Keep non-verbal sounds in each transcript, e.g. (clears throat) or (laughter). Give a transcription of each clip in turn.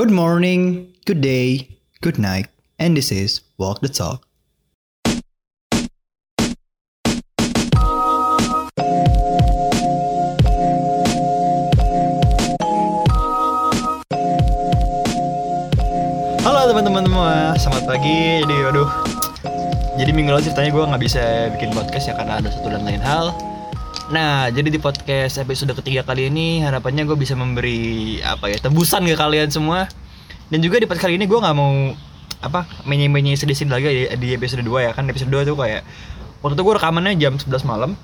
Good morning, good day, good night, and this is Walk the Talk. Halo teman-teman semua, selamat pagi. Jadi, aduh, jadi minggu lalu ceritanya gue nggak bisa bikin podcast ya karena ada satu dan lain hal. Nah, jadi di podcast episode ketiga kali ini harapannya gue bisa memberi apa ya tebusan ke kalian semua. Dan juga di podcast kali ini gue nggak mau apa menye-menye sedih-sedih lagi di, episode 2 ya. Kan episode 2 tuh kayak waktu itu gue rekamannya jam 11 malam.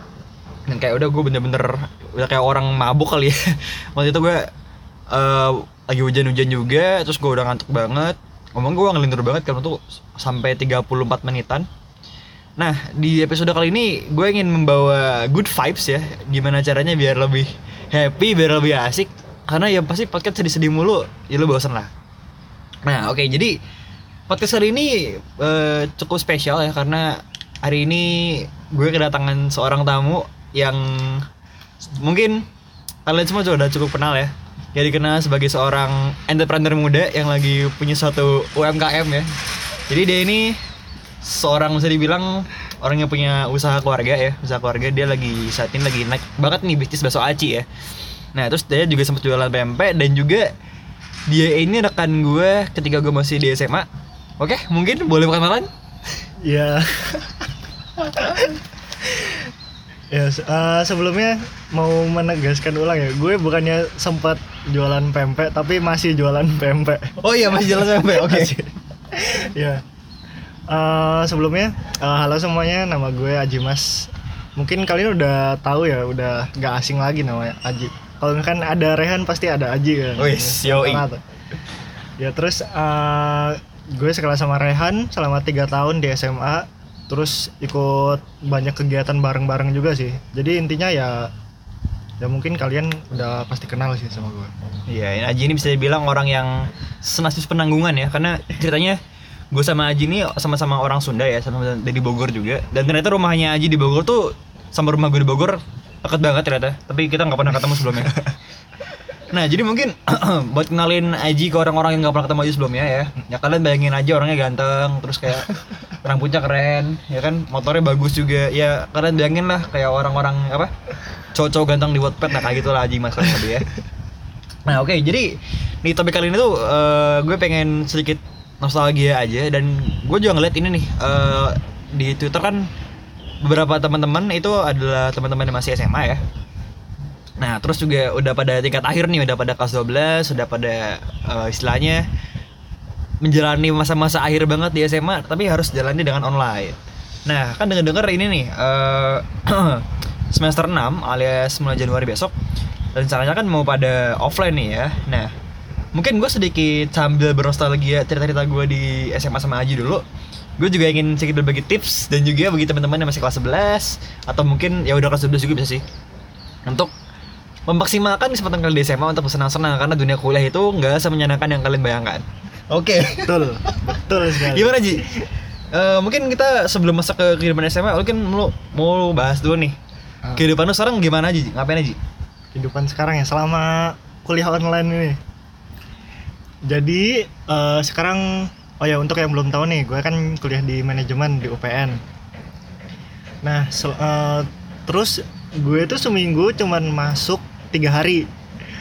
Dan kayak udah gue bener-bener udah kayak orang mabuk kali ya. (laughs) Waktu itu gue eh, lagi hujan-hujan juga terus gue udah ngantuk banget. Ngomong gue ngelindur banget karena tuh sampai 34 menitan Nah, di episode kali ini gue ingin membawa good vibes ya. Gimana caranya biar lebih happy, biar lebih asik. Karena ya pasti podcast sedih-sedih mulu, ya lu bosan lah. Nah, oke, jadi podcast hari ini eh, cukup spesial ya karena hari ini gue kedatangan seorang tamu yang mungkin kalian semua juga udah cukup kenal ya. Dia dikenal sebagai seorang entrepreneur muda yang lagi punya suatu UMKM ya. Jadi dia ini seorang bisa dibilang orang yang punya usaha keluarga ya usaha keluarga dia lagi saat ini lagi naik banget nih bisnis bakso aci ya nah terus dia juga sempat jualan pempek dan juga dia ini rekan gue ketika gue masih di SMA oke mungkin boleh perkenalan Ya. ya se- eh, sebelumnya mau menegaskan ulang ya, gue bukannya sempat jualan pempek tapi masih jualan pempek. oh iya masih jualan pempek oke ya. Eh, sebelumnya eh, halo semuanya, nama gue Aji Mas. Mungkin kalian udah tahu ya, udah gak asing lagi namanya Aji. Kalau kan ada Rehan pasti ada Aji kan. Wis. Rata-rata. Ya terus eh, gue sekolah sama Rehan selama tiga tahun di SMA. Terus ikut banyak kegiatan bareng-bareng juga sih. Jadi intinya ya ya mungkin kalian udah pasti kenal sih sama gue. Iya, Aji ini bisa dibilang orang yang senasis penanggungan ya, karena ceritanya gue sama Aji ini sama-sama orang Sunda ya, sama dari Bogor juga. Dan ternyata rumahnya Aji di Bogor tuh sama rumah gue di Bogor deket banget ternyata. Tapi kita nggak pernah ketemu sebelumnya. (laughs) Nah, jadi mungkin (clears throat) buat kenalin Aji ke orang-orang yang nggak pernah ketemu Aji sebelumnya ya. Ya kalian bayangin aja orangnya ganteng, terus kayak (laughs) rambutnya keren, ya kan, motornya bagus juga. Ya kalian bayangin lah kayak orang-orang apa? Cowok-cowok ganteng di Wattpad nah kayak gitulah Aji mas lebih ya. Nah oke jadi di topik kali ini tuh eh, gue pengen sedikit nostalgia aja dan gue juga ngeliat ini nih eh, di Twitter kan beberapa teman-teman itu adalah teman-teman yang masih SMA ya. Nah terus juga udah pada tingkat akhir nih udah pada kelas 12 udah pada eh, istilahnya menjalani masa-masa akhir banget di SMA tapi harus jalani dengan online. Nah kan dengar-dengar ini nih eh, (clears throat) semester 6 alias mulai Januari besok rencananya kan mau pada offline nih ya. Nah, mungkin gue sedikit sambil bernostalgia cerita-cerita gue di SMA sama Aji dulu. Gue juga ingin sedikit berbagi tips dan juga bagi teman-teman yang masih kelas 11 atau mungkin ya udah kelas 12 juga bisa sih. Untuk memaksimalkan kesempatan kalian di SMA untuk bersenang-senang karena dunia kuliah itu nggak semenyenangkan yang kalian bayangkan. Oke. Betul, betul sekali. Gimana Ji? Eh, mungkin kita sebelum masuk ke kehidupan SMA, mungkin mau mau bahas dulu nih. Ah. Kehidupan lu sekarang gimana Ji? Ngapain aja? kehidupan sekarang ya selama kuliah online ini. Jadi eh, sekarang oh ya untuk yang belum tahu nih, gue kan kuliah di manajemen di UPN. Nah sel- eh, terus gue tuh seminggu cuman masuk tiga hari,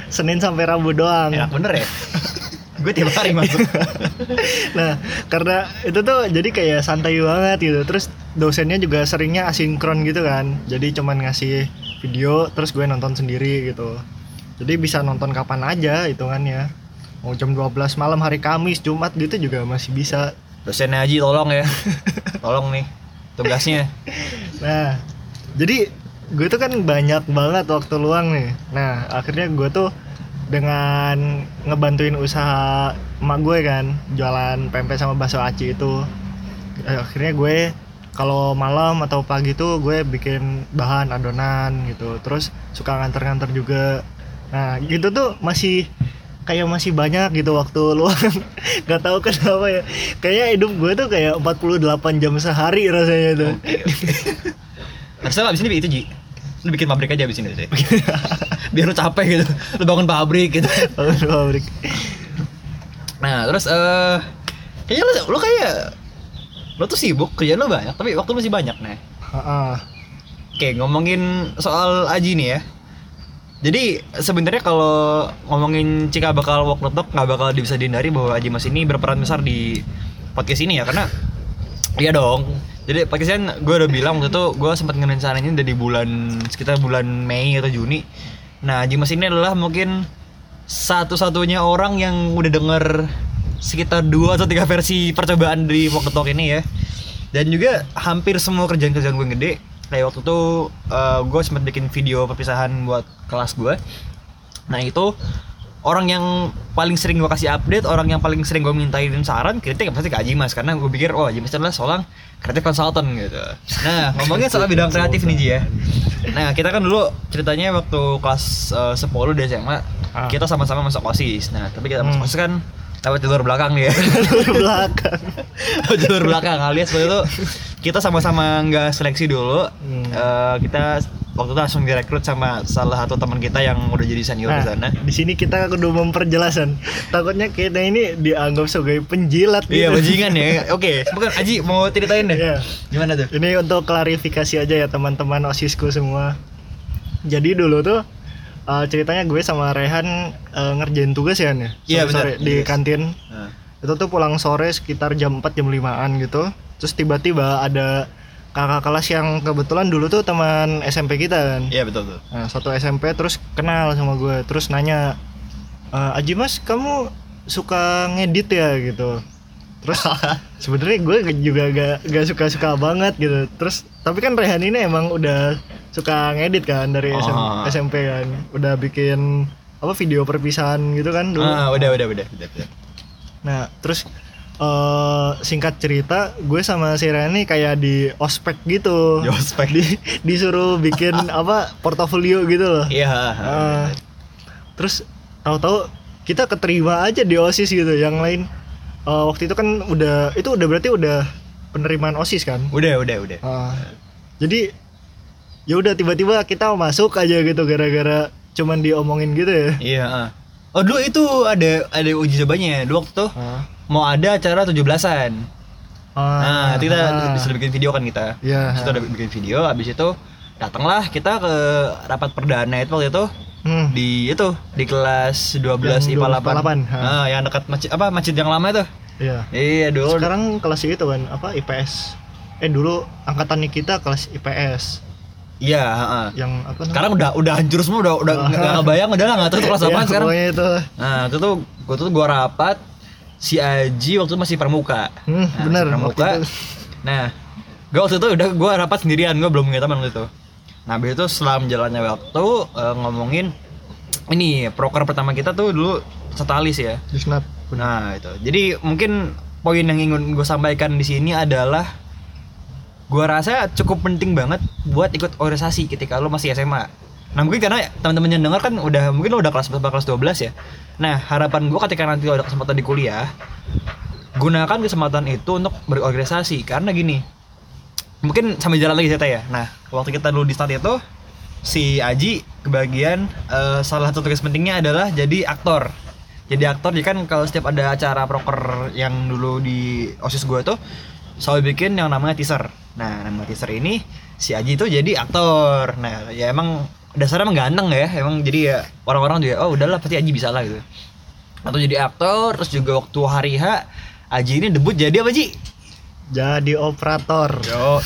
Senin sampai Rabu doang. Enak bener ya? (laughs) gue tiap hari masuk. (laughs) nah karena itu tuh jadi kayak santai banget gitu terus dosennya juga seringnya asinkron gitu kan jadi cuman ngasih video terus gue nonton sendiri gitu jadi bisa nonton kapan aja hitungannya mau jam 12 malam hari Kamis Jumat gitu juga masih bisa. Dosennya Haji tolong ya. (laughs) tolong nih tugasnya. nah jadi gue tuh kan banyak banget waktu luang nih. Nah akhirnya gue tuh dengan ngebantuin usaha emak gue kan jualan pempek sama bakso aci itu. Akhirnya gue kalau malam atau pagi tuh gue bikin bahan adonan gitu. Terus suka nganter-nganter juga. Nah gitu tuh masih kayak masih banyak gitu waktu luang (laughs) nggak tahu kenapa ya kayaknya hidup gue tuh kayak 48 jam sehari rasanya tuh Harusnya abis ini itu Ji. Lu bikin pabrik aja abis ini sih. (laughs) Biar lu capek gitu. Lu bangun pabrik gitu. Bangun pabrik Nah, terus eh kayaknya lu, lu kayak lu tuh sibuk kerjaan lu banyak, tapi waktu lu masih banyak nih. Heeh. Oke, ngomongin soal Aji nih ya. Jadi sebenarnya kalau ngomongin Cika bakal walk the talk nggak bakal bisa dihindari bahwa Aji Mas ini berperan besar di podcast ini ya karena iya dong. Jadi podcastnya gue udah bilang waktu itu gue sempat ngerencanain dari bulan sekitar bulan Mei atau Juni. Nah Aji Mas ini adalah mungkin satu-satunya orang yang udah denger sekitar dua atau tiga versi percobaan dari walk the talk ini ya dan juga hampir semua kerjaan-kerjaan gue gede kayak waktu itu gue sempat bikin video perpisahan buat kelas gue nah itu orang yang paling sering gue kasih update orang yang paling sering gue mintain saran kritik pasti ke Aji Mas. Karena gue pikir oh Aji Mas adalah seorang kreatif consultant gitu. Nah (laughs) ngomongin soal bidang kreatif nih Ji ya. Nah kita kan dulu ceritanya waktu kelas eh, 10 di SMA Ah. kita sama-sama masuk OSIS. Nah tapi kita masuk Hmm. OSIS kan lewat jalur belakang nih ya (laughs) Di belakang. jalur belakang alias waktu itu kita sama-sama nggak seleksi dulu Hmm. Eh, kita waktu itu langsung direkrut sama salah satu teman kita yang udah jadi senior di sana Nah, di sini kita kudu memperjelasan. Takutnya kita ini dianggap sebagai penjilat iya gitu. bajingan ya (laughs) oke bukan Aji mau ceritain deh Iya. gimana tuh Ini untuk klarifikasi aja ya teman-teman osisku semua. Jadi dulu tuh eh, ceritanya gue sama Rehan eh, ngerjain tugas ya nih. Iya, sore-sore benar. di Yes. kantin. Nah, Itu tuh pulang sore sekitar jam 4 jam 5-an gitu. Terus tiba-tiba ada kakak kelas yang kebetulan dulu tuh teman SMP kita kan. iya betul tuh Nah, satu SMP terus kenal sama gue, terus nanya, "E, Aji Mas, kamu suka ngedit ya gitu. Terus (laughs) sebenarnya gue juga gak, gak suka-suka banget gitu. Terus tapi kan Rehan ini emang udah suka ngedit kan dari SM Oh. SMP kan, udah bikin apa video perpisahan gitu kan dulu. ah udah udah udah udah, udah. Nah, terus eh singkat cerita, gue sama si Rehan nih kayak di ospek gitu. Di ospek. Di- disuruh bikin (laughs) apa portofolio gitu loh. iya Ah, terus tahu-tahu kita keterima aja di osis gitu yang lain eh, waktu itu kan udah itu udah berarti udah penerimaan osis kan udah udah udah Ah, jadi ya udah tiba-tiba kita masuk aja gitu gara-gara cuman diomongin gitu ya iya ah. oh dulu itu ada ada uji cobannya dulu waktu tuh Ah. mau ada acara 17-an Nah, Ah, itu kita ah. disuruh bikin video kan kita. Iya. Kita udah bikin video, habis itu datanglah kita ke rapat perdana itu waktu itu Hmm. di itu di kelas 12 Yang IPA 8. 12 ha. Ah, yang dekat masjid apa masjid yang lama itu. Iya. Iya, dulu. Sekarang kelas itu kan apa IPS. Eh dulu angkatan kita kelas IPS Iya, heeh. yang apa namanya? Sekarang udah udah hancur semua, udah udah nggak nggak kebayang udah lah nggak tahu kelas Ya, apaan sekarang. itu. Nah, itu tuh gua tuh gua rapat si Aji waktu itu masih pramuka. Hmm, Nah, bener, pramuka. itu. Nah, gue waktu itu udah gue rapat sendirian, gue belum punya teman waktu itu. Nah, habis itu setelah menjalannya waktu eh, ngomongin ini proker pertama kita tuh dulu satalis ya. Disnat. Nah, itu. Jadi mungkin poin yang ingin gue sampaikan di sini adalah gue rasa cukup penting banget buat ikut organisasi ketika lo masih SMA. Nah mungkin karena teman-teman yang dengar kan udah mungkin lo udah kelas berapa kelas 12 ya. Nah harapan gue ketika nanti lo ada kesempatan di kuliah, gunakan kesempatan itu untuk berorganisasi karena gini. Mungkin sambil jalan lagi cerita ya. Nah waktu kita dulu di start itu si Aji kebagian eh, salah satu tugas pentingnya adalah jadi aktor jadi aktor jadi kan kalau setiap ada acara proker yang dulu di osis gue tuh selalu bikin yang namanya teaser nah nama teaser ini si Aji itu jadi aktor nah ya emang dasarnya emang ganteng ya emang jadi ya orang-orang juga oh udahlah pasti Aji bisa lah gitu atau jadi aktor terus juga waktu hari H Aji ini debut jadi apa Ji? Jadi operator. Yo,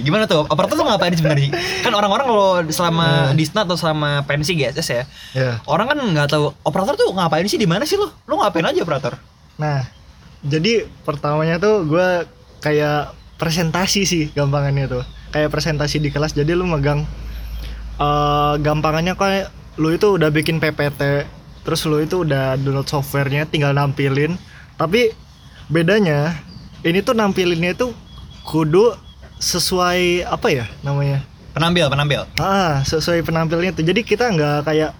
gimana tuh? Operator tuh ngapain sebenarnya? Kan orang-orang kalau selama di SNAT atau selama pensi GSS ya, Ya. orang kan nggak tahu operator tuh ngapain sih di mana sih lo? Lo ngapain aja operator? Nah, jadi pertamanya tuh gue kayak presentasi sih gampangannya tuh. Kayak presentasi di kelas. Jadi lu megang eh gampangannya kayak lu itu udah bikin PPT, terus lu itu udah download softwarenya, tinggal nampilin. Tapi bedanya ini tuh nampilinnya itu kudu sesuai apa ya namanya? Penampil, penampil. Ah, sesuai penampilnya tuh. Jadi kita nggak kayak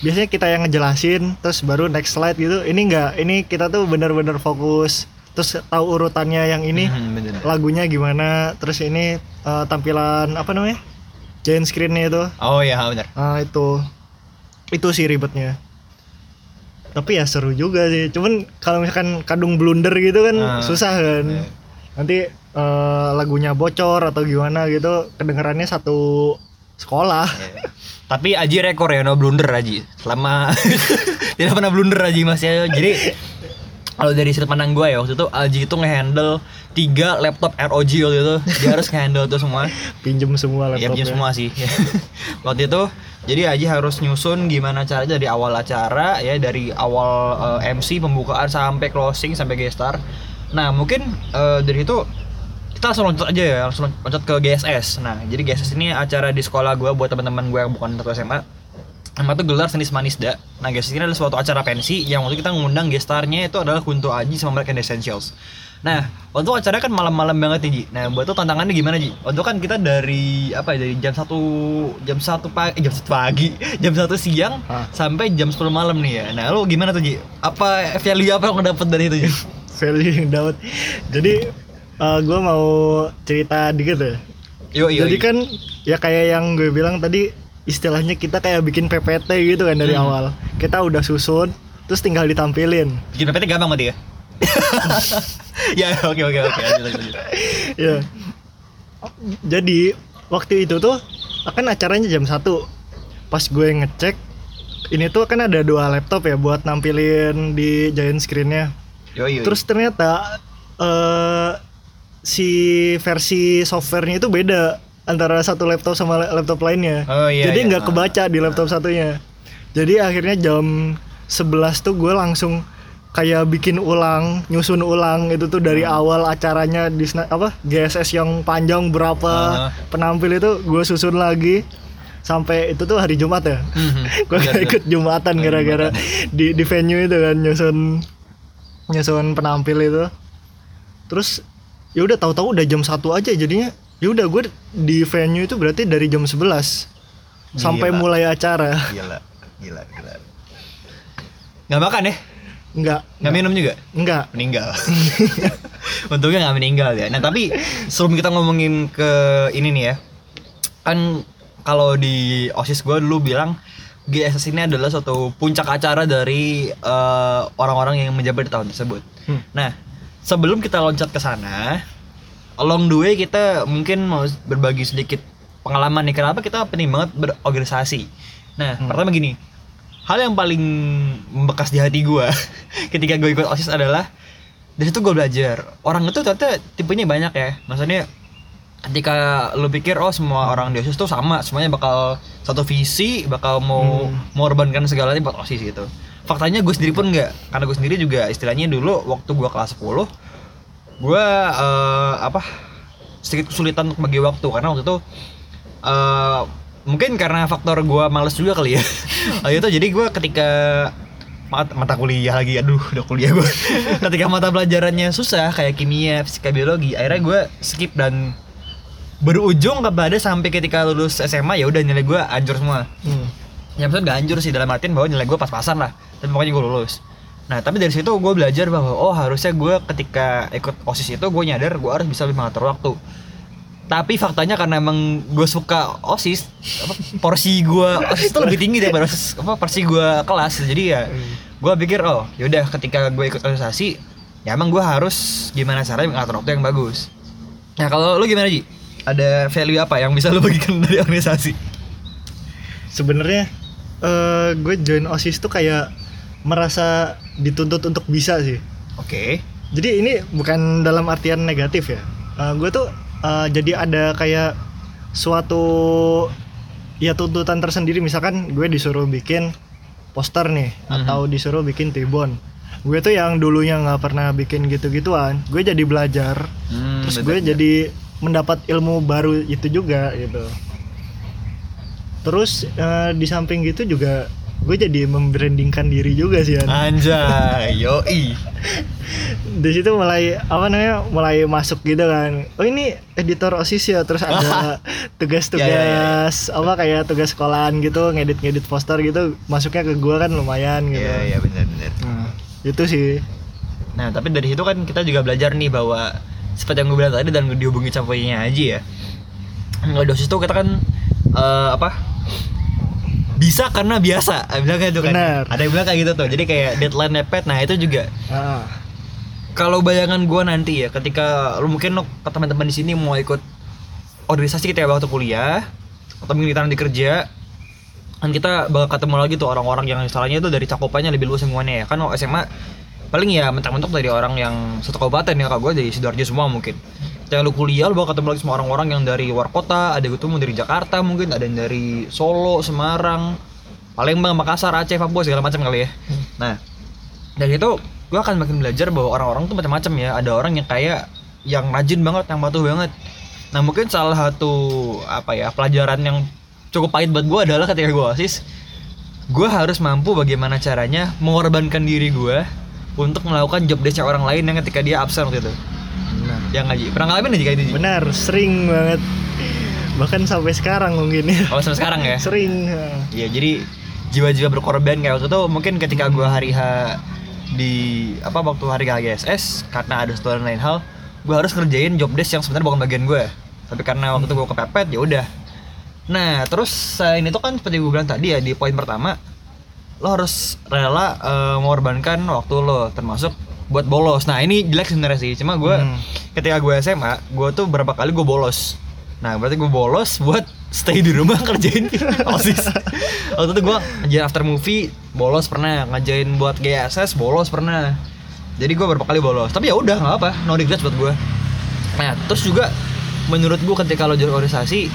biasanya kita yang ngejelasin terus baru next slide gitu. Ini nggak, ini kita tuh bener-bener fokus. Terus tahu urutannya yang ini Hmm, bener. lagunya gimana. Terus ini eh, tampilan apa namanya? Giant screennya itu. Oh iya, benar. Ah itu, itu sih ribetnya. tapi ya seru juga sih cuman kalau misalkan kadung blunder gitu kan Ah, susah kan iya. nanti eh, lagunya bocor atau gimana gitu kedengarannya satu sekolah Tapi Aji rekor ya no blunder Aji. Selama (laughs) tidak pernah blunder Aji Mas ya. Jadi kalau dari sudut pandang gue ya waktu itu Aji itu ngehandle tiga laptop ROG waktu itu. Dia harus ngehandle itu semua. (laughs) Pinjem semua ya laptopnya. punya semua sih. (laughs) Waktu itu jadi Aji harus nyusun gimana caranya dari awal acara ya dari awal eh, MC pembukaan sampai closing sampai gestar nah mungkin eh, dari itu kita langsung loncat aja ya langsung loncat ke GSS nah jadi GSS ini acara di sekolah gue buat teman-teman gue yang bukan satu SMA nama itu gelar seni manisda nah GSS ini adalah suatu acara pensi yang waktu kita ngundang gestarnya itu adalah Kunto Aji sama and Essentials Nah, waktu itu acara kan malam-malam banget nih, Ji. Nah, buat tuh tantangannya gimana, Ji? Waktu itu kan kita dari apa ya, dari jam 1 jam 1 pagi, eh, jam 1 pagi, (laughs) jam 1 siang Hah. sampai jam 10 malam nih ya. Nah, lu gimana tuh, Ji? Apa value apa yang lo dapet dari itu, Ji? (laughs) value yang dapat jadi gue mau cerita dikit ya Yo, yo, jadi yo. kan ya kayak yang gue bilang tadi istilahnya kita kayak bikin PPT gitu kan dari Hmm. awal kita udah susun terus tinggal ditampilin bikin PPT gampang berarti ya? (laughs) ya, oke oke oke. Lanjut, lanjut, lanjut. ya jadi waktu itu tuh akan acaranya jam 1 pas gue ngecek ini tuh kan ada dua laptop ya buat nampilin di giant screennya Yo, yo, yo. terus ternyata eh si versi softwarenya itu beda antara satu laptop sama la- laptop lainnya Oh, iya, jadi iya. nggak kebaca di laptop satunya jadi akhirnya jam 11 tuh gue langsung kayak bikin ulang nyusun ulang itu tuh dari Hmm. awal acaranya di apa GSS yang panjang berapa Ah. penampil itu gue susun lagi sampai itu tuh hari Jumat ya Mhm. gue Benar, benar. ikut Jumatan gara-gara di di venue itu kan nyusun nyusun penampil itu terus ya udah tahu-tahu udah jam satu aja jadinya ya udah gue di venue itu berarti dari jam 11 sampai Gila. mulai acara Gila, gila, gila. Nggak makan ya? enggak Nggak minum juga? enggak meninggal (laughs) untungnya nggak meninggal ya nah tapi sebelum kita ngomongin ke ini nih ya kan kalau di osis gue dulu bilang GSS ini adalah suatu puncak acara dari eh, orang-orang yang menjabat di tahun tersebut Hmm. nah sebelum kita loncat ke sana along the way kita mungkin mau berbagi sedikit pengalaman nih kenapa kita penting banget berorganisasi nah Hmm. pertama gini hal yang paling membekas di hati gue (laughs) ketika gue ikut osis adalah dari situ gue belajar orang itu ternyata tipenya banyak ya maksudnya ketika lu pikir oh semua orang di osis tuh sama semuanya bakal satu visi bakal mau Hmm. mengorbankan segalanya buat osis gitu faktanya gue sendiri pun enggak karena gue sendiri juga istilahnya dulu waktu gue kelas 10 gue eh, apa sedikit kesulitan untuk bagi waktu karena waktu itu eh, mungkin karena faktor gue males juga kali ya. (laughs) Itu jadi gue ketika mata, mata kuliah lagi aduh udah kuliah gue (laughs) ketika mata pelajarannya susah kayak kimia fisika biologi akhirnya gue skip dan berujung kepada sampai ketika lulus SMA ya udah nilai gue hancur semua. Hmm. ya maksudnya gak hancur sih dalam artian bahwa nilai gue pas-pasan lah. Tapi pokoknya gue lulus nah tapi dari situ gue belajar bahwa oh harusnya gue ketika ikut osis itu gue nyadar gue harus bisa lebih mengatur waktu. Tapi faktanya karena emang gue suka osis apa, porsi gue osis itu lebih tinggi daripada osis apa porsi gue kelas. Jadi ya gue pikir oh yaudah ketika gue ikut organisasi ya emang gue harus gimana caranya mengatur waktu yang bagus. Nah kalau lu gimana Ji? ada value apa yang bisa lu (laughs) bagikan dari organisasi? Sebenarnya eh gue join osis tuh kayak merasa dituntut untuk bisa sih. Oke. Jadi ini bukan dalam artian negatif ya. Eh, gue tuh eh, jadi ada kayak suatu ya tuntutan tersendiri. Misalkan gue disuruh bikin poster nih Mhm. atau disuruh bikin tribun. Gue tuh yang dulunya nggak pernah bikin gitu-gituan gue jadi belajar. Hmm, terus gue betul. jadi mendapat ilmu baru itu juga gitu. Terus eh, di samping gitu juga gue jadi membrandingkan diri juga sih An. Anjay, (laughs) yoi. di situ mulai apa namanya mulai masuk gitu kan oh ini editor osis ya terus ada (laughs) tugas-tugas Ya, apa kayak tugas sekolahan gitu ngedit-ngedit poster gitu masuknya ke gua kan lumayan gitu Iya, iya benar benar. Nah, itu sih Nah, tapi dari situ kan kita juga belajar nih bahwa seperti yang gue bilang tadi dan dihubungi campainya aja ya. Nggak dosis tuh kita kan eh, apa? Bisa karena biasa. (laughs) Bilang kayak gitu kan. Benar. ada yang bilang kayak gitu tuh. Jadi kayak deadline mepet nah itu juga. Ah. kalau bayangan gua nanti ya ketika lu mungkin lu ke teman-teman di sini mau ikut organisasi kita waktu kuliah atau mungkin kita nanti kerja kan kita bakal ketemu lagi tuh orang-orang yang misalnya itu dari cakupannya lebih luas semuanya ya. Kan SMA paling ya mentok-mentok dari orang yang satu kabupaten ya kak. Gue dari sidoarjo semua mungkin Ketika lu kuliah lu bakal ketemu lagi sama orang-orang yang dari luar kota ada gitu dari Jakarta mungkin ada yang dari Solo Semarang Palembang Makassar Aceh Papua segala macam kali ya. Nah dari itu gue akan makin belajar bahwa orang-orang tuh macam-macam ya. Ada orang yang kayak yang rajin banget yang patuh banget. Nah mungkin salah satu apa ya pelajaran yang cukup pahit buat gue adalah ketika gue osis gue harus mampu bagaimana caranya mengorbankan diri gue untuk melakukan job desk orang lain yang ketika dia absen waktu itu. Benar. Yang ngaji pernah ngalamin aja kayak itu Ji? Benar, sering banget. Bahkan sampai sekarang mungkin ya. oh sampai sekarang ya Sering. Iya jadi jiwa-jiwa berkorban kayak waktu itu mungkin ketika gue hari H di apa waktu hari H GSS karena ada satu dan lain hal gue harus ngerjain job desk yang sebenarnya bukan bagian gue tapi karena waktu itu gue kepepet ya udah nah terus selain itu kan seperti gue bilang tadi ya di poin pertama lo harus rela eh, mengorbankan waktu lo termasuk buat bolos nah ini jelek sebenarnya sih cuma gue Hmm. Ketika gue SMA gue tuh berapa kali gue bolos. Nah berarti gue bolos buat stay di rumah (laughs) kerjain osis. Waktu itu gue ngajain after movie bolos pernah. Ngajain buat GSS bolos pernah. Jadi gue berapa kali bolos. Tapi ya udah nggak apa no regrets buat gue. Nah terus juga menurut gue ketika lo jadi organisasi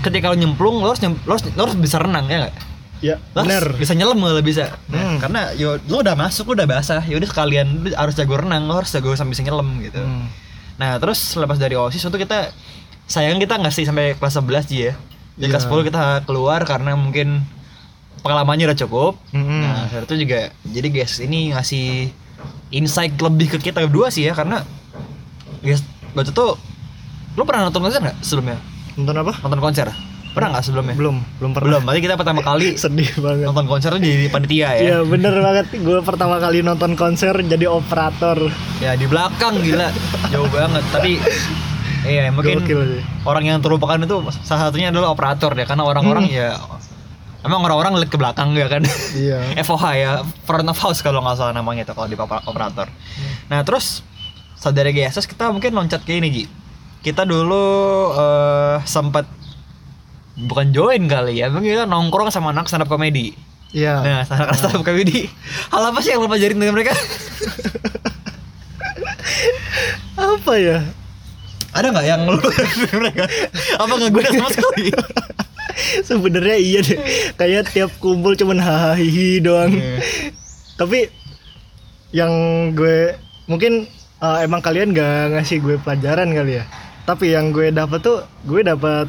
ketika lo nyemplung lo harus nyem- lo harus, lo harus bisa renang ya nggak Ya, benar. bisa nyelam lo bisa nah, Hmm. karena yo lo udah masuk lo udah basah ya udah sekalian lo harus jago renang lo harus jago sampai bisa nyelam gitu Hmm. Nah terus lepas dari OSIS itu kita sayang kita nggak sih sampai kelas 11 Ji ya. Di kelas Iya. 10 kita keluar karena mungkin pengalamannya udah cukup. Mm-mm. Nah saat itu juga jadi guys ini ngasih insight lebih ke kita berdua sih ya karena guys waktu itu lo pernah nonton konser nggak sebelumnya? Nonton apa? Nonton konser? Pernah nggak sebelumnya? Belum, belum pernah. Belum. Berarti kita pertama kali (laughs) Sedih banget. nonton konser tuh jadi panitia ya. Iya bener banget Gue pertama kali nonton konser jadi operator Ya di belakang gila jauh banget tapi iya mungkin orang yang terlupakan itu salah satunya adalah operator ya karena orang-orang Hmm. ya emang orang-orang lihat ke belakang ya kan Iya (laughs) FOH ya front of house kalau nggak salah namanya itu kalau di oper- operator nah terus saudara GSS kita mungkin loncat ke ini Ji kita dulu eh, sempat bukan join kali ya mungkin kita nongkrong sama anak stand up comedy. Iya. Nah anak stand up comedy. Hal apa sih yang lo pelajarin dengan mereka? (laughs) Apa ya? ada nggak yang lo mereka? Apa nggak guna sama sekali? (laughs) Sebenarnya iya deh. Kayak tiap kumpul cuman hahaha hihi doang. Iya. Tapi Yang gue Mungkin eh, emang kalian gak ngasih gue pelajaran kali ya. Tapi yang gue dapet tuh Gue dapet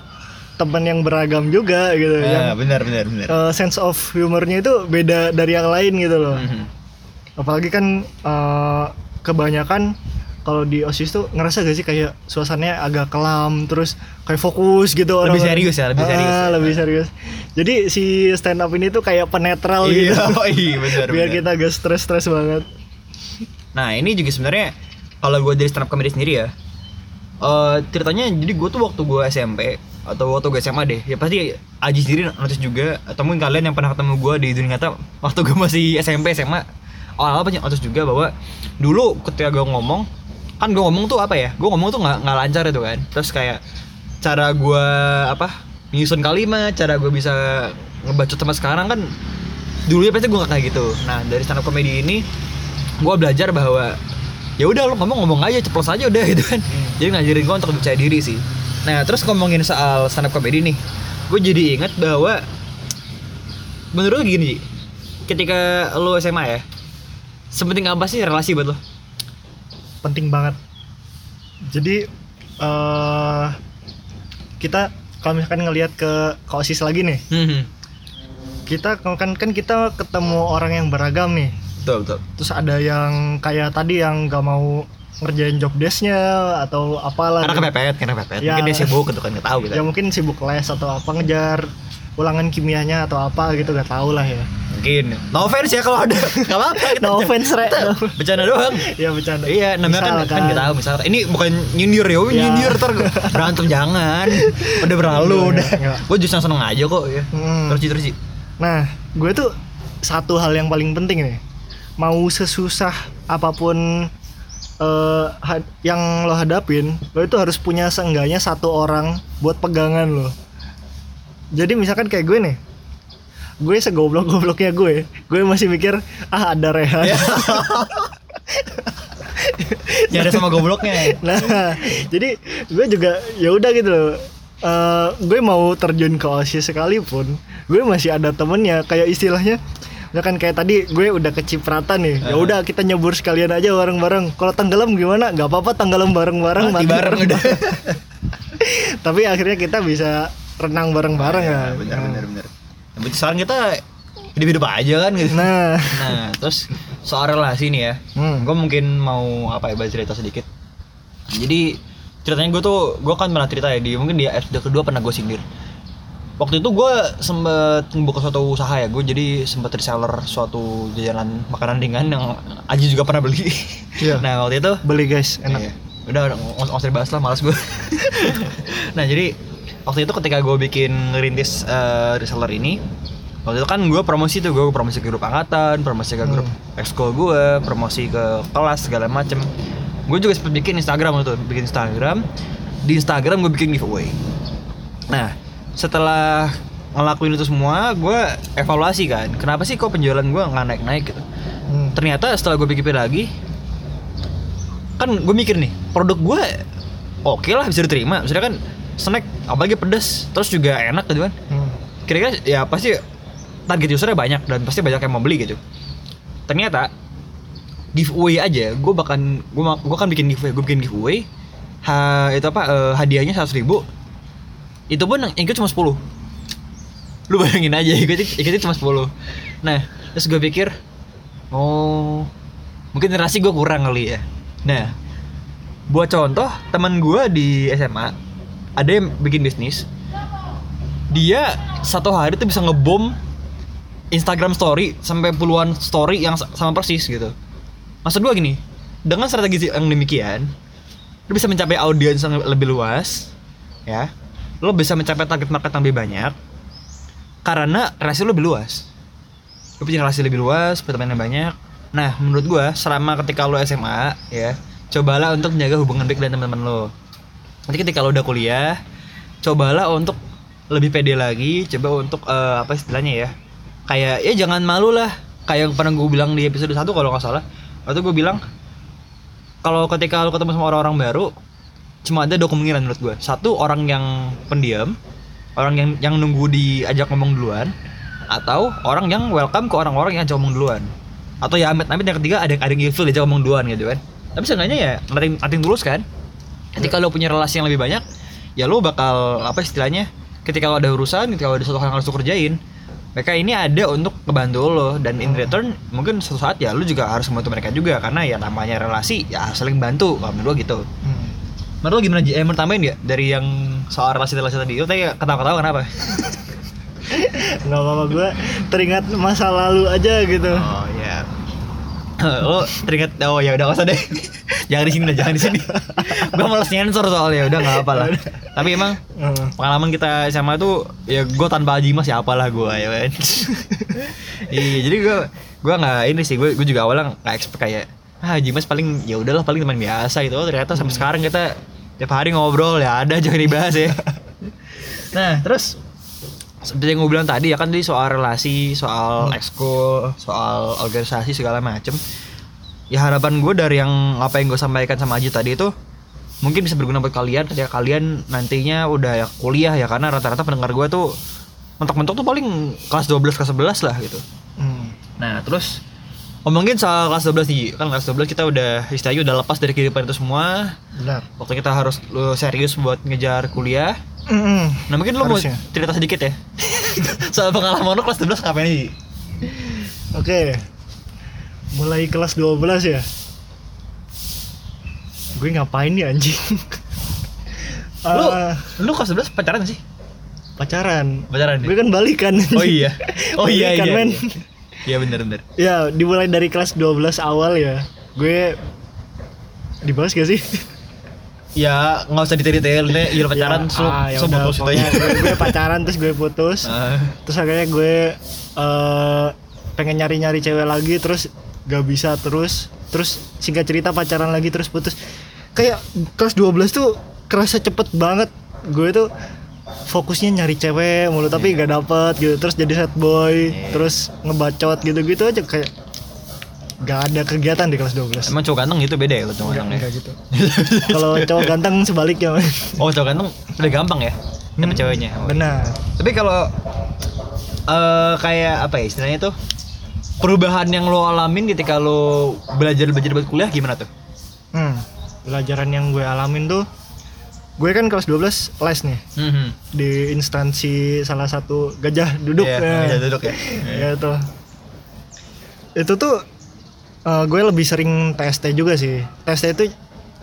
teman yang beragam juga gitu Ah, yang benar benar benar eh, sense of humornya itu beda dari yang lain gitu loh Mhm. apalagi kan eh, kebanyakan kalau di osis tuh ngerasa gak sih kayak suasananya agak kelam terus kayak fokus gitu Lebih orang-orang. serius ya, lebih serius Ah, ya. lebih serius jadi si stand up ini tuh kayak penetral gitu Iya, (laughs) oh iya benar. biar benar. kita gak stres stres banget Nah ini juga sebenarnya kalau gue dari stand up comedy sendiri ya, eh ceritanya jadi gue tuh waktu gue SMP atau waktu gue SMA deh, ya pasti Aji sendiri notice juga atau mungkin kalian yang pernah ketemu gue di dunia nyata waktu gue masih SMP SMA awal-awal banyak notice juga bahwa dulu ketika gue ngomong kan gue ngomong tuh apa ya, gue ngomong tuh nggak nggak lancar itu kan, terus kayak cara gue apa nyusun kalimat, cara gue bisa ngebacot sama sekarang kan dulu ya pasti gue gak kayak gitu. Nah dari stand up comedy ini gue belajar bahwa ya udah lo ngomong ngomong aja ceplos aja udah gitu kan. Jadi ngajarin gue untuk percaya diri sih nah terus ngomongin soal stand up comedy nih gue jadi ingat bahwa menurut lu gini ketika lo SMA ya sepenting apa sih relasi buat lo penting banget. Jadi eh kita kalau misalkan ngelihat ke ke osis lagi nih hmm, kita kan kan kita ketemu orang yang beragam nih. Betul betul. Terus ada yang kayak tadi yang gak mau ngerjain job desknya atau apalah karena kepepet karena kepepet Ya. mungkin dia sibuk gitu kan nggak tahu gitu ya mungkin sibuk les atau apa ngejar ulangan kimianya atau apa gitu gak tau lah ya mungkin no offense ya kalau ada (laughs) nggak apa-apa kita No offense, Re. bercanda doang ya bercanda Iya, namanya kan, kan kita tahu misal ini bukan nyindir ya, Ya. nyindir ntar berantem jangan, (laughs) udah berlalu Enggak, udah. enggak. Gue justru seneng aja kok ya. Hmm. Terus terus. Nah, gue tuh satu hal yang paling penting nih. Mau sesusah apa pun eh, had- yang lo hadapin, lo itu harus punya seenggaknya satu orang buat pegangan lo. Jadi misalkan kayak gue nih, gue segoblok-gobloknya gue, gue masih mikir ah ada Rehan. Ya. ya ada sama gobloknya. (laughs) Nah, jadi gue juga ya udah gitu loh. Eh, gue mau terjun ke OSIS sekalipun, gue masih ada temennya. Kayak istilahnya, ya kan kayak tadi gue udah kecipratan nih. Ya udah kita nyebur sekalian aja bareng-bareng. Kalau tenggelam gimana? Gak apa-apa tenggelam bareng-bareng. Mati mati bareng udah. (laughs) Tapi akhirnya kita bisa renang bareng-bareng Ya, kan. benar benar benar. Yang penting sekarang kita hidup-hidup aja kan gitu. Nah, Nah, terus soal relasi nih ya. Hmm. Gue mungkin mau apa ya cerita sedikit. Jadi ceritanya gue tuh gue kan pernah cerita ya di mungkin di episode kedua pernah gue sindir. Waktu itu gue sempet membuka suatu usaha ya, gue jadi sempet reseller suatu jajanan makanan ringan yang Aji juga pernah beli. Iya. (laughs) Nah waktu itu beli guys, enak. Iya. Udah udah, nggak usah dibahas lah, malas gue. (laughs) nah jadi waktu itu ketika gue bikin ngerintis eh, reseller ini, waktu itu kan gue promosi tuh gue promosi ke grup angkatan, promosi ke grup ekskul gue, promosi ke kelas segala macem. Gue juga sempet bikin Instagram waktu itu, bikin Instagram. Di Instagram gue bikin giveaway. Nah setelah ngelakuin itu semua, gue evaluasi kan, kenapa sih kok penjualan gue nggak naik-naik gitu? Hmm. ternyata setelah gue pikir lagi kan gue mikir nih produk gue oke lah bisa diterima misalnya kan snack apalagi pedas terus juga enak gitu kan Hmm. kira-kira ya pasti target usernya banyak dan pasti banyak yang mau beli gitu ternyata giveaway aja gue bahkan gue gue kan bikin giveaway gue bikin giveaway ha, itu apa eh, hadiahnya seratus ribu itu pun yang ikut cuma 10 lu bayangin aja ikut ikutnya cuma 10 nah terus gue pikir oh mungkin generasi gue kurang kali ya. Nah buat contoh teman gue di SMA ada yang bikin bisnis. Dia satu hari tuh bisa ngebom Instagram story sampai puluhan story yang sa- sama persis gitu. Maksud gue gini dengan strategi yang demikian lu bisa mencapai audiens yang lebih luas ya lo bisa mencapai target market yang lebih banyak karena relasi lo lebih luas. Lo punya relasi lebih luas pertemanan banyak. Nah menurut gua selama ketika lo SMA ya cobalah untuk menjaga hubungan baik dengan teman-teman lo. Nanti ketika lo udah kuliah cobalah untuk lebih pede lagi coba untuk eh, apa istilahnya ya kayak ya jangan malu lah. Kayak yang pernah gue bilang di episode 1 kalau nggak salah. Waktu gue bilang kalau ketika lo ketemu sama orang-orang baru cuma ada dua kemungkinan menurut gue satu orang yang pendiam orang yang yang nunggu diajak ngomong duluan atau orang yang welcome ke orang-orang yang ajak ngomong duluan. Atau ya amit-amit yang ketiga ada ada yang ilfil diajak ngomong duluan gitu kan. Tapi seenggaknya ya nothing, nothing tulus kan. Ketika lo punya relasi yang lebih banyak ya lo bakal apa istilahnya ketika lo ada urusan ketika lo ada sesuatu yang harus lo kerjain mereka ini ada untuk ngebantu lo dan in return mungkin suatu saat ya lo juga harus membantu mereka juga. Karena ya namanya relasi ya saling bantu kalau menurut gue gitu. Hmm. Menurut lo gimana eh, mau tambahin ya dari yang soal relasi-relasi tadi? Lo tadi ketawa-ketawa kenapa? (laughs) Nggak apa-apa gue teringat masa lalu aja gitu. Oh ya (laughs) lo teringat oh ya udah usah (laughs) deh. Jangan di sini lah jangan di sini. Gue malas nyensor soalnya udah nggak apa lah. Tapi emang Hmm. pengalaman kita sama tuh ya gue tanpa Aji mas siapa lah gue ya kan. Iya jadi gue gue nggak ini sih gue gue juga awalnya nggak expect kayak ah Haji mas paling ya udahlah paling teman biasa gitu. Oh, ternyata sampai sekarang kita tiap hari ngobrol ya ada aja yang dibahas ya. (laughs) Nah terus seperti yang gue bilang tadi ya kan tadi soal relasi soal ekskul soal organisasi segala macem. Ya harapan gue dari yang apa yang gue sampaikan sama Aji tadi itu mungkin bisa berguna buat kalian ketika kalian nantinya udah ya kuliah ya karena rata-rata pendengar gue tuh mentok-mentok tuh paling kelas 12 kelas 11 lah gitu. Hmm. nah terus ngomongin soal kelas 12 nih kan kelas 12 kita udah istilahnya udah lepas dari kehidupan itu semua benar waktu kita harus lu serius buat ngejar kuliah Hmm. nah mungkin lu mau Harusnya. cerita sedikit ya (laughs) soal pengalaman lu kelas 12 ngapain sih Oke. Mulai kelas 12 ya. Gue ngapain nih anjing? (laughs) lu Ah, lu kelas 11 pacaran gak sih pacaran. pacaran Gue kan balikan. oh iya (laughs) oh iya Balikan, iya, men. iya. Iya bener bener. ya dimulai dari kelas 12 awal ya. Gue dibahas gak sih? Ya nggak usah detail-detail nih, ya pacaran, Ya, so, ah, ya so putus itu aja. gue, gue pacaran terus gue putus. Ah, terus akhirnya gue eh pengen nyari-nyari cewek lagi terus gak bisa terus terus singkat cerita pacaran lagi terus putus. Kayak kelas 12 tuh kerasa cepet banget. Gue tuh fokusnya nyari cewek mulu tapi gak dapet gitu terus jadi sad boy Iya. terus ngebacot gitu-gitu aja kayak gak ada kegiatan di kelas 12 Emang cowok ganteng gitu beda ya kalau cowok ganteng ya? gitu (laughs) kalau cowok ganteng sebaliknya. Oh cowok ganteng lebih gampang ya dapet Hmm, ceweknya. Oh, benar Tapi kalau eh kayak apa ya istilahnya tuh perubahan yang lo alamin ketika lo belajar belajar buat kuliah gimana tuh? hmm, pelajaran yang gue alamin tuh gue kan kelas 12 les nih Hmm. di instansi salah satu gajah duduk Iya, ya. gajah duduk ya. Ya, itu itu tuh eh, gue lebih sering TST juga sih TST itu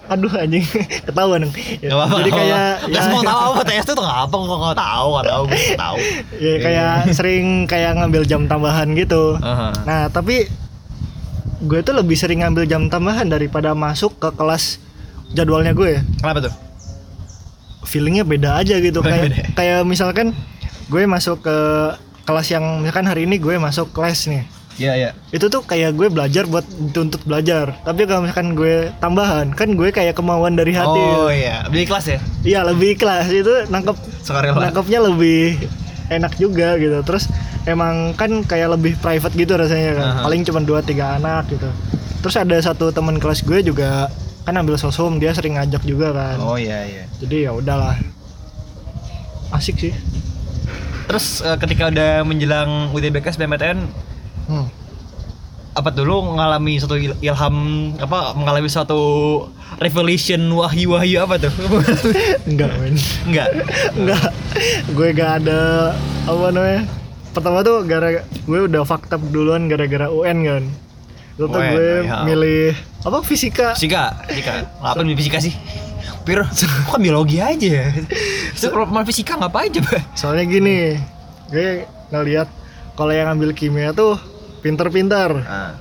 aduh anjing (laughs) ketahuan dong Ya, apa-apa. jadi kayak. Nggak semua tahu apa TS itu tuh nggak apa kok nggak tahu nggak tahu gue nggak tahu. (laughs) ya kayak sering kayak ngambil jam tambahan gitu Aha. nah tapi gue tuh lebih sering ngambil jam tambahan daripada masuk ke kelas jadwalnya gue Kenapa tuh? Feelingnya beda aja gitu kayak Beda. kayak misalkan gue masuk ke kelas yang misalkan hari ini gue masuk kelas nih Iya iya. itu tuh kayak gue belajar buat dituntut belajar tapi kalau misalkan gue tambahan kan gue kayak kemauan dari hati Oh iya, beli kelas ya? iya lebih kelas itu nangkep Sukarela. nangkepnya lebih enak juga gitu terus emang kan kayak lebih private gitu rasanya kan Aha. paling cuma dua tiga anak gitu terus ada satu teman kelas gue juga kan ambil sosum dia sering ngajak juga kan Oh iya iya. jadi ya udahlah asik sih Terus eh, ketika udah menjelang UTBK SBMPTN hmm. apa dulu mengalami satu il- ilham apa mengalami suatu revelation wahyu-wahyu apa tuh? (laughs) enggak men Enggak. enggak gue gak ada apa namanya pertama tuh gara gue udah fakta duluan gara-gara UN kan Lalu tuh gue iya. milih apa fisika Fisika, fisika. Ngapain di fisika sih? Pir, kok biologi aja? (laughs) Itu kalau main fisika ngapain coba? soalnya gini gue ngeliat kalau yang ngambil kimia tuh pinter-pinter Nah,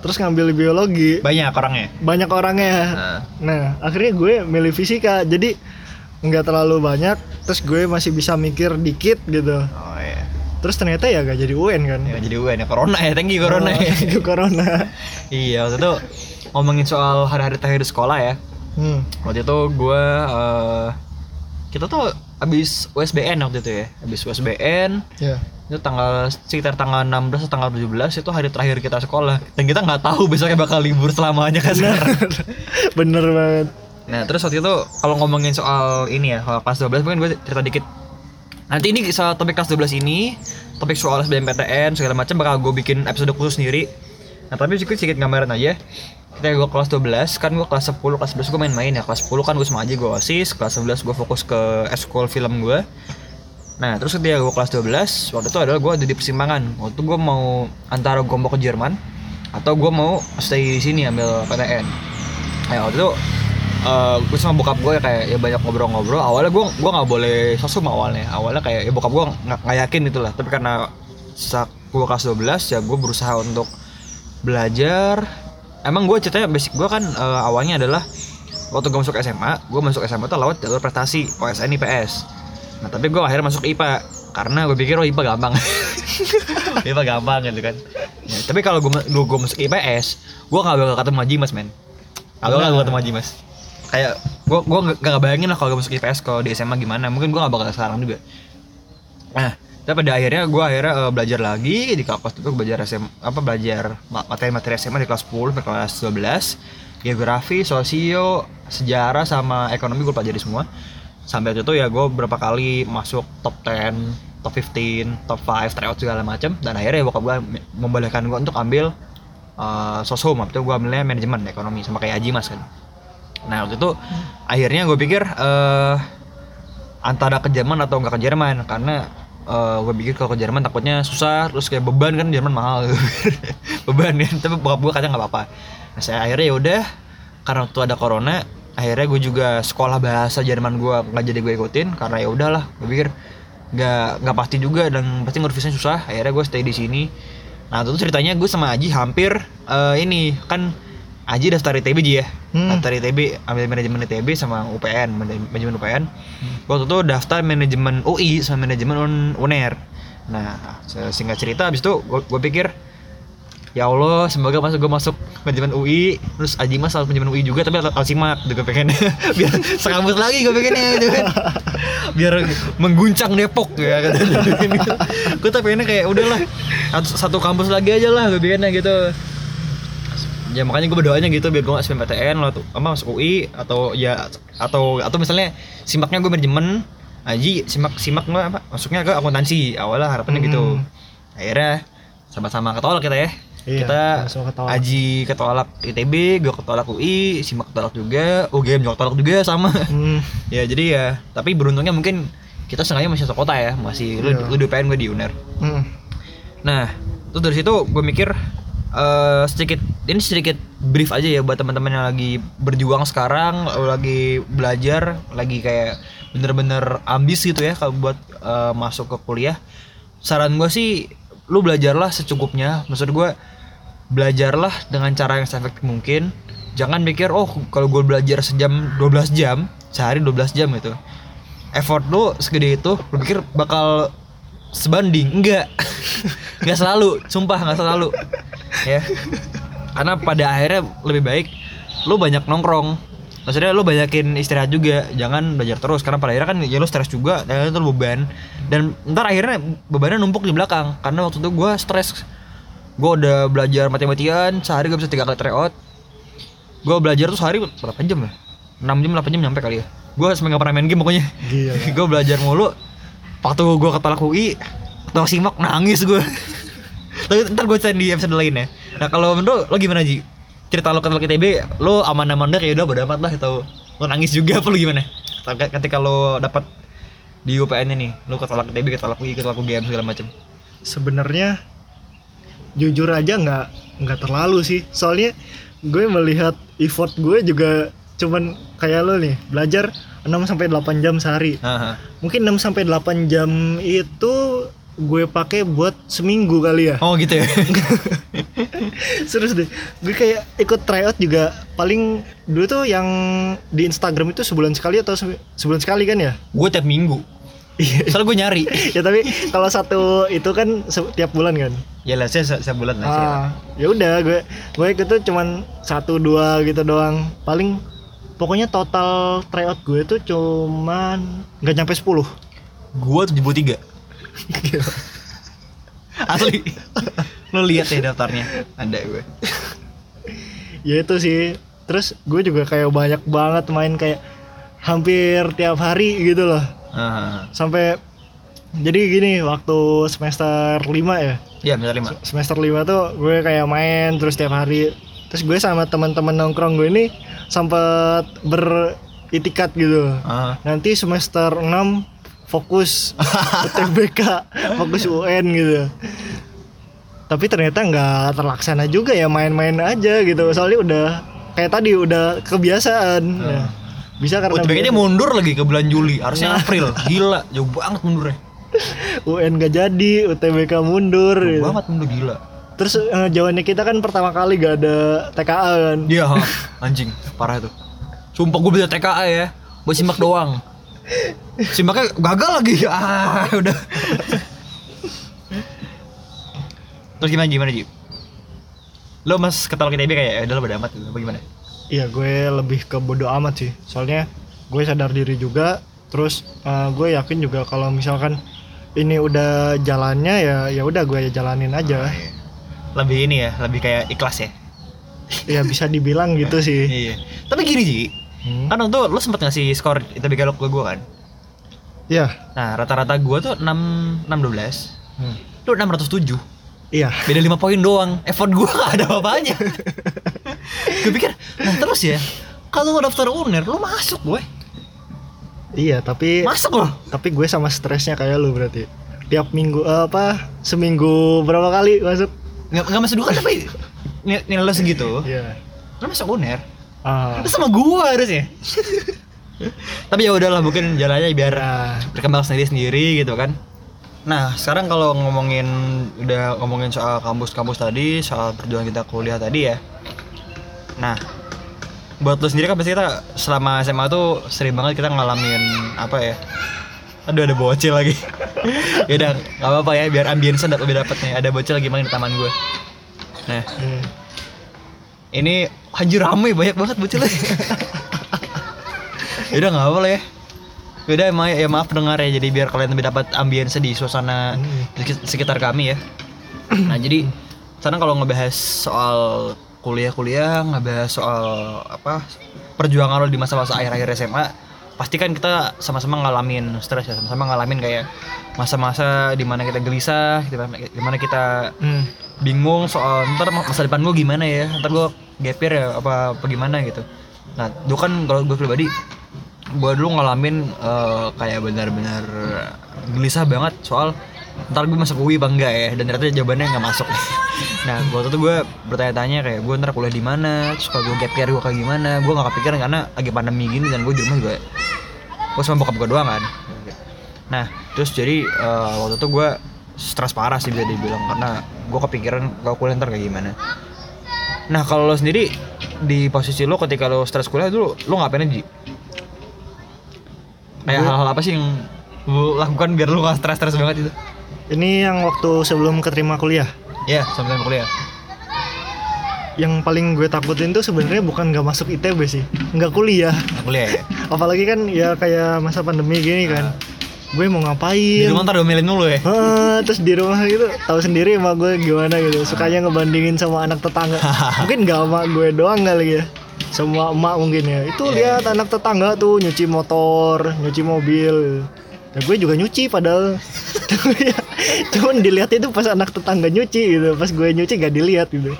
terus ngambil biologi banyak orangnya. banyak orangnya Nah, nah akhirnya gue milih fisika jadi nggak terlalu banyak terus gue masih bisa mikir dikit gitu oh iya. terus ternyata ya gak jadi UN kan Ya, jadi UN ya corona ya, thank you corona ya. Oh, corona (laughs) iya, waktu itu ngomongin soal hari-hari terakhir di sekolah ya. hmm. Waktu itu gue eh, kita tuh abis USBN waktu itu ya, abis USBN ya itu tanggal sekitar tanggal 16 atau tanggal 17 itu hari terakhir kita sekolah dan kita nggak tahu besoknya bakal libur selamanya kan sekarang. bener (laughs) banget Nah terus waktu itu kalau ngomongin soal ini ya soal kelas 12 mungkin gue cerita dikit. Nanti ini soal topik kelas 12 ini topik soal SBMPTN segala macam bakal gue bikin episode khusus sendiri. Nah tapi sedikit sedikit gambaran aja. Kita gue kelas 12 kan gue kelas 10 kelas 11 gue main-main ya. Kelas 10 kan gue sama aja gue osis kelas 11 gue fokus ke eskul film gue Nah terus ketika gue kelas 12 waktu itu adalah gue ada di persimpangan. Waktu gue mau antara gue mau ke Jerman atau gue mau stay di sini ambil PTN Nah waktu itu eh gue sama bokap gue kayak ya banyak ngobrol-ngobrol. Awalnya gue gue nggak boleh sosum awalnya. Awalnya kayak ya bokap gue nggak yakin gitu lah. Tapi karena saat gue kelas 12 ya gue berusaha untuk belajar emang gue ceritanya basic gue kan eh, awalnya adalah waktu gue masuk SMA gue masuk SMA tuh lewat jalur prestasi OSN IPS nah tapi gue akhirnya masuk IPA karena gue pikir oh IPA gampang. (laughs) IPA gampang gitu kan. Ya, tapi kalau gue gue masuk IPS gue gak bakal ketemu Haji Mas men. Gak bakal ketemu Haji Mas. Kayak gue gue gak bayangin lah kalau gue masuk IPS kalau di SMA gimana. Mungkin gue gak bakal sekarang juga. Nah tapi pada akhirnya gue akhirnya eh, belajar lagi di kelas itu belajar SM apa belajar ma- materi-materi SMA di kelas 10 sampai kelas 12 geografi sosio sejarah sama ekonomi gue pelajari semua. Sampai waktu itu ya gue berapa kali masuk top 10 top 15 top 5 tryout segala macam dan akhirnya bokap gue membolehkan gue untuk ambil uh, soshum waktu itu gue ambilnya manajemen ekonomi sama kayak Aji Mas kan. Nah waktu itu akhirnya gue pikir eh antara ke Jerman atau nggak ke Jerman. Karena eh, gue pikir kalau ke Jerman takutnya susah terus kayak beban kan Jerman mahal. (laughs) Beban kan tapi bokap gue kadang nggak apa-apa. Nah saya akhirnya ya udah karena waktu ada corona akhirnya gue juga sekolah bahasa Jerman gue nggak jadi gue ikutin karena ya udahlah gue pikir nggak nggak pasti juga dan pasti ngurusnya susah. Akhirnya gue stay di sini. Nah itu ceritanya gue sama Aji hampir eh, ini kan Aji daftar ITB Ji ya? Hmm. Daftar ITB ambil manajemen ITB sama UPN mana- Manajemen UPN Waktu itu daftar manajemen UI sama manajemen Un- UNER. Nah singkat cerita abis itu gue, pikir Ya Allah, semoga masuk gue masuk manajemen UI Terus Aji Mas masuk manajemen UI juga Tapi harus simak gitu pengen. (laughs) Biar sekampus lagi gue pengennya gitu kan. Biar mengguncang Depok ya kata (laughs) Gue tuh pengennya kayak udahlah satu, satu kampus lagi aja lah gue pengennya gitu Ya makanya gue berdoanya gitu biar gue gak SBMPTN atau apa masuk UI atau ya atau atau misalnya simaknya gue manajemen Aji simak simak gue apa masuknya ke akuntansi awalnya harapannya gitu Hmm. akhirnya sama-sama ketolak kita ya Iya, kita ketolak. Aji ketolak ITB gue ketolak UI simak ketolak juga UGM juga ketolak juga sama Hmm. (laughs) ya jadi ya tapi beruntungnya mungkin kita sengaja masih satu kota ya masih lu, Iya. lu di UPN gue di UNER Hmm. Nah, terus dari situ gue mikir eh sedikit ini sedikit brief aja ya buat teman-teman yang lagi berjuang sekarang, lagi belajar, lagi kayak bener-bener ambis gitu ya kalau buat eh, masuk ke kuliah. Saran gue sih lu belajarlah secukupnya. Maksud gue belajarlah dengan cara yang seefektif mungkin. Jangan mikir oh kalau gue belajar sejam 12 jam, sehari 12 jam gitu. Effort lu segede itu, lu pikir bakal sebanding. Enggak. (laughs) Nggak selalu. Sumpah nggak selalu. Ya. Karena pada akhirnya lebih baik lu banyak nongkrong. Maksudnya lu banyakin istirahat juga. Jangan belajar terus. Karena pada akhirnya kan ya lu stres juga. Dan itu beban. Dan ntar akhirnya bebannya numpuk di belakang. Karena waktu itu gue stres. Gue udah belajar mati-matian sehari gue bisa tiga kali tryout. Gue belajar tuh sehari berapa jam ya? 6 jam 8 jam nyampe kali ya. Gue sampai nggak pernah main game pokoknya. (laughs) Gue belajar mulu waktu gue ketolak UI ketolak simak nangis gue (laughs) tapi ntar gue ceritain di episode lain ya nah kalau menurut lo gimana Ji? Cerita lo ketolak ITB lo aman-aman deh kayak udah bodo amat lah atau lo nangis juga apa lo gimana? Ketika lo dapat di UPN nih lo ketolak ITB ketolak UI ketolak UGM segala macam sebenarnya jujur aja nggak nggak terlalu sih. Soalnya gue melihat effort gue juga cuman kayak lo nih belajar 6 sampai 8 jam sehari. Haha. mungkin 6 sampai 8 jam itu gue pakai buat seminggu kali ya. Oh gitu ya? (laughs) Serius deh. Gue kayak ikut tryout juga. Paling dulu tuh yang di Instagram itu sebulan sekali atau se- sebulan sekali kan ya? Gue tiap minggu. Iya. soalnya gue nyari. (laughs) Ya tapi kalau satu itu kan setiap bulan kan? Ya lah saya se- sebulan lah ah ya udah gue gue tuh cuman satu dua gitu doang. Paling pokoknya total tryout gue tuh cuman nggak nyampe 10 gue tujuh puluh tiga. Asli. Lo lihat ya daftarnya. Ada gue. Ya itu sih. Terus gue juga kayak banyak banget main kayak hampir tiap hari gitu loh. Haha. sampai jadi gini waktu semester 5 ya? Ya bentar lima. Semester 5 tuh gue kayak main terus tiap hari terus gue sama teman-teman nongkrong gue ini sempet beritikat gitu Ah. nanti semester 6 fokus (laughs) UTBK fokus UN gitu tapi ternyata nggak terlaksana juga ya main-main aja gitu soalnya udah kayak tadi udah kebiasaan Ya. bisa karena UTBK-nya mundur lagi ke bulan Juli, harusnya April. (laughs) Gila, jauh banget mundurnya. UN gak jadi UTBK mundur Jauh gitu. banget mundur gila. Terus eh, jawabannya kita kan pertama kali gak ada TKA kan Iya, anjing, parah itu. Sumpah gue bisa TKA ya, buat simak doang. Simaknya gagal lagi. (laughs) Ah, udah. Terus gimana gimana Ji? Lo mas ketolak ITB kayak ya udah lo amat gitu, apa gimana? Iya gue lebih ke bodo amat sih Soalnya gue sadar diri juga Terus eh, gue yakin juga kalau misalkan ini udah jalannya ya ya udah gue jalanin aja Lebih ini ya, lebih kayak ikhlas ya. Ya bisa dibilang gitu sih (laughs) Iya. Tapi gini Ji, Hmm. kan waktu itu lo sempet ngasih skor ITB kalau ke gue kan? Iya Nah, rata-rata gua tuh 6 612. Hmm. Lu 607. Iya Beda 5 poin doang. Effort gua (laughs) gak ada apa-apanya. (laughs) gue pikir, nah terus ya, kalau lu daftar UNER, lu masuk gue. Iya tapi Masuk loh. Tapi gue sama stresnya kayak lu berarti Tiap minggu eh, apa Seminggu berapa kali masuk Nggak, nggak masuk dua kan tapi nil- nilai lu segitu. Iya Lu masuk UNER. ah. Lu sama gua harusnya. tapi ya udahlah mungkin jalannya biar Nah, berkembang sendiri sendiri gitu kan. Nah, sekarang kalau ngomongin udah ngomongin soal kampus-kampus tadi, soal perjuangan kita kuliah tadi ya. Nah, buat lo sendiri kan pasti kita selama SMA tuh sering banget kita ngalamin apa ya? Aduh ada bocil lagi. (laughs) ya udah nggak apa-apa ya biar ambience dapat lebih dapet nih. Ada bocil lagi main di taman gue. Nah, Hmm. ini anjir rame banyak banget bocilnya. (laughs) ya udah nggak apa lah ya. Ya udah ma ya maaf dengar ya jadi biar kalian lebih dapat ambience di suasana Hmm. di sekitar kami ya. Nah jadi sekarang kalau ngebahas soal kuliah-kuliah, ngebahas soal apa perjuangan lo di masa-masa akhir-akhir SMA, pasti kan kita sama-sama ngalamin stres ya, sama-sama ngalamin kayak masa-masa di mana kita gelisah, di mana, kita Hmm. bingung soal ntar masa depan gue gimana ya, ntar gue gapir ya apa, apa gimana gitu. Nah, dulu kan kalau gue pribadi, gue dulu ngalamin eh, kayak benar-benar gelisah banget soal ntar gue masuk UI apa enggak ya dan ternyata jawabannya nggak masuk (laughs) nah waktu itu gue bertanya-tanya kayak gue ntar kuliah di mana? Terus kalau gue gap year gue kayak gimana? Gue nggak kepikiran karena lagi pandemi gini dan gue di rumah juga gue sama bokap gue doang kan. Nah terus jadi eh, waktu itu gue stres parah sih bisa dibilang karena gue kepikiran kalau kuliah ntar kayak gimana. Nah kalau lo sendiri di posisi lo ketika lo stres kuliah dulu lo ngapain aja? Kayak hal-hal apa sih yang lo lakukan biar lo gak stres-stres banget itu Ini yang waktu sebelum keterima kuliah. Iya, sampai kuliah. Yang paling gue takutin tuh sebenarnya bukan nggak masuk ITB sih, nggak kuliah. Nah, kuliah ya. (laughs) Apalagi kan ya kayak masa pandemi gini kan. Gue mau Di ngapain? rumah ntar domelin mulu ya. Heeh, terus di rumah gitu tahu sendiri emak gue gimana gitu sukanya ngebandingin sama anak tetangga (laughs) mungkin nggak emak gue doang kali ya semua emak mungkin ya itu lihat anak tetangga tuh nyuci motor nyuci mobil ya gue juga nyuci padahal (laughs) Tapi ya, cuman dilihat itu pas anak tetangga nyuci gitu. Pas gue nyuci gak dilihat gitu.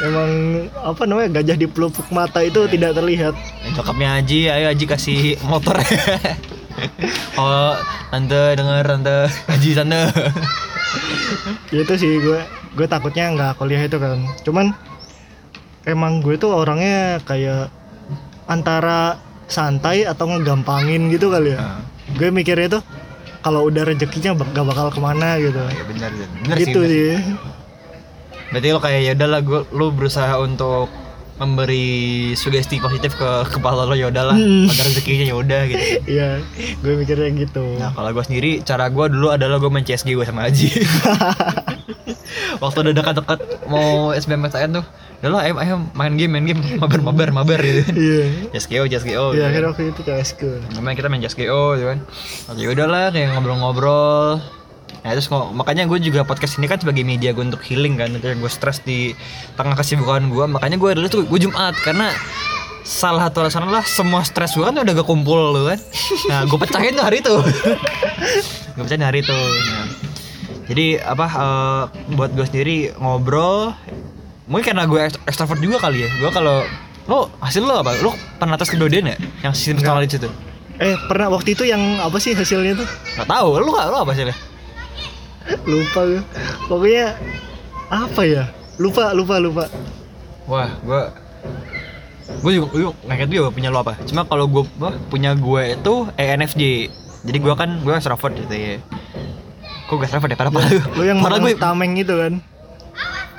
Emang apa namanya gajah di pelupuk mata itu tidak terlihat. Eh, Cokapnya Aji, ayo Aji kasih motor. (laughs) oh, tante denger tante. Aji tante. itu sih gue gue takutnya nggak kuliah itu kan. Cuman emang gue tuh orangnya kayak antara santai atau ngegampangin gitu kali ya. Nah, gue mikirnya tuh kalau udah rezekinya gak bakal ke mana gitu ya benar benar gitu sih. sih Berarti lo kayak ya udahlah gue lo berusaha untuk memberi sugesti positif ke kepala lo ya udahlah Hmm. pada rezekinya ya udah gitu. (laughs) iya gue mikirnya gitu Nah kalau gue sendiri cara gue dulu adalah gue main CSG gue sama Aji. (laughs) Waktu udah dekat-dekat mau SBMPTN tuh, udah lah ayo, ayo main game main game (laughs) mabar mabar mabar gitu. iya CSGO CSGO. iya gitu. akhirnya waktu itu CSK Namanya kita main CSGO gitu kan. Oke udahlah kayak ngobrol-ngobrol. Nah terus ngo- makanya gue juga podcast ini kan sebagai media gue untuk healing kan. Ketika gue stres di tengah kesibukan gue, makanya gue dulu tuh gue Jumat karena salah satu alasan adalah semua stres gue kan udah gak kumpul lu kan. Nah gue pecahin tuh hari itu. (laughs) gue pecahin hari itu. Nah, jadi apa eh, buat gue sendiri ngobrol mungkin karena gue extrovert juga kali ya. Gue kalau lo hasil lo apa? Lo pernah tes kedoden ya? Yang sistem knowledge itu? Eh pernah waktu itu yang apa sih hasilnya tuh? Gak tahu, lu gak lu apa hasilnya? lupa gue. Pokoknya apa ya? Lupa lupa lupa. Wah, gua gue juga, gue ngaget juga punya lu apa. Cuma kalau gue punya gue itu ENFJ. Jadi gua kan gue extrovert gitu ya. Kok gak extrovert ya? Padahal padahal, lu yang padahal gue, tameng itu kan